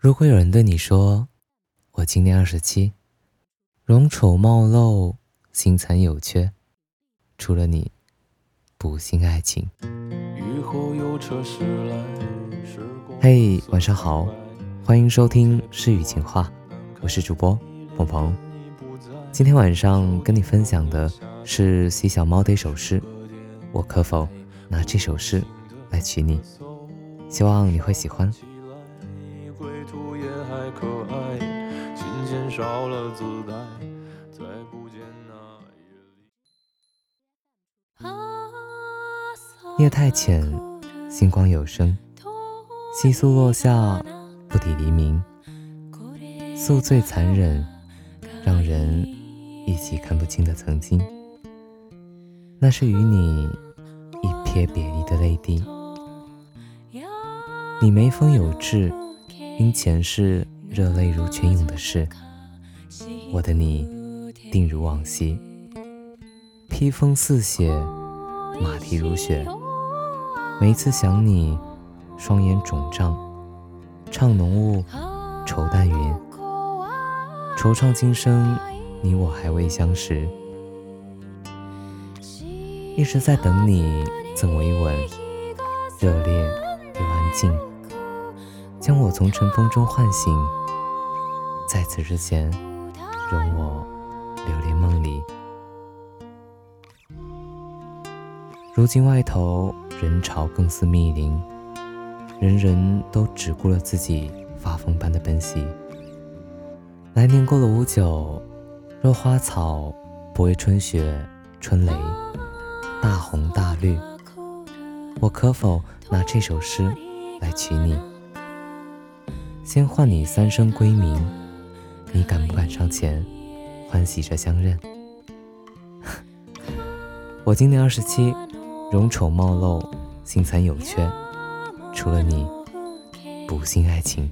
如果有人对你说：“我今年二十七，容丑貌陋，心残有缺，除了你，不信爱情。”嘿，晚上好，欢迎收听诗与情话，我是主播鹏鹏。今天晚上跟你分享的是西小猫的一首诗，我可否拿这首诗来娶你？希望你会喜欢。少了姿态，再不见夜太浅，星光有声，窸窣落下，不抵黎明。宿醉残忍，让人一起看不清的曾经。那是与你一瞥别离的泪滴。你眉峰有痣，因前世热泪如泉涌的事。我的你，定如往昔，披风似血，马蹄如雪。每一次想你，双眼肿胀，唱浓雾，愁淡云。惆怅今生，你我还未相识，一直在等你赠我一吻，热烈又安静，将我从尘封中唤醒。在此之前。容我留恋梦里。如今外头人潮更似密林，人人都只顾了自己发疯般的奔袭。来年过了五九，若花草不为春雪、春雷、大红大绿，我可否拿这首诗来娶你？先唤你三声闺名。你敢不敢上前，欢喜着相认？我今年二十七，容丑貌陋，心残有缺，除了你，不信爱情。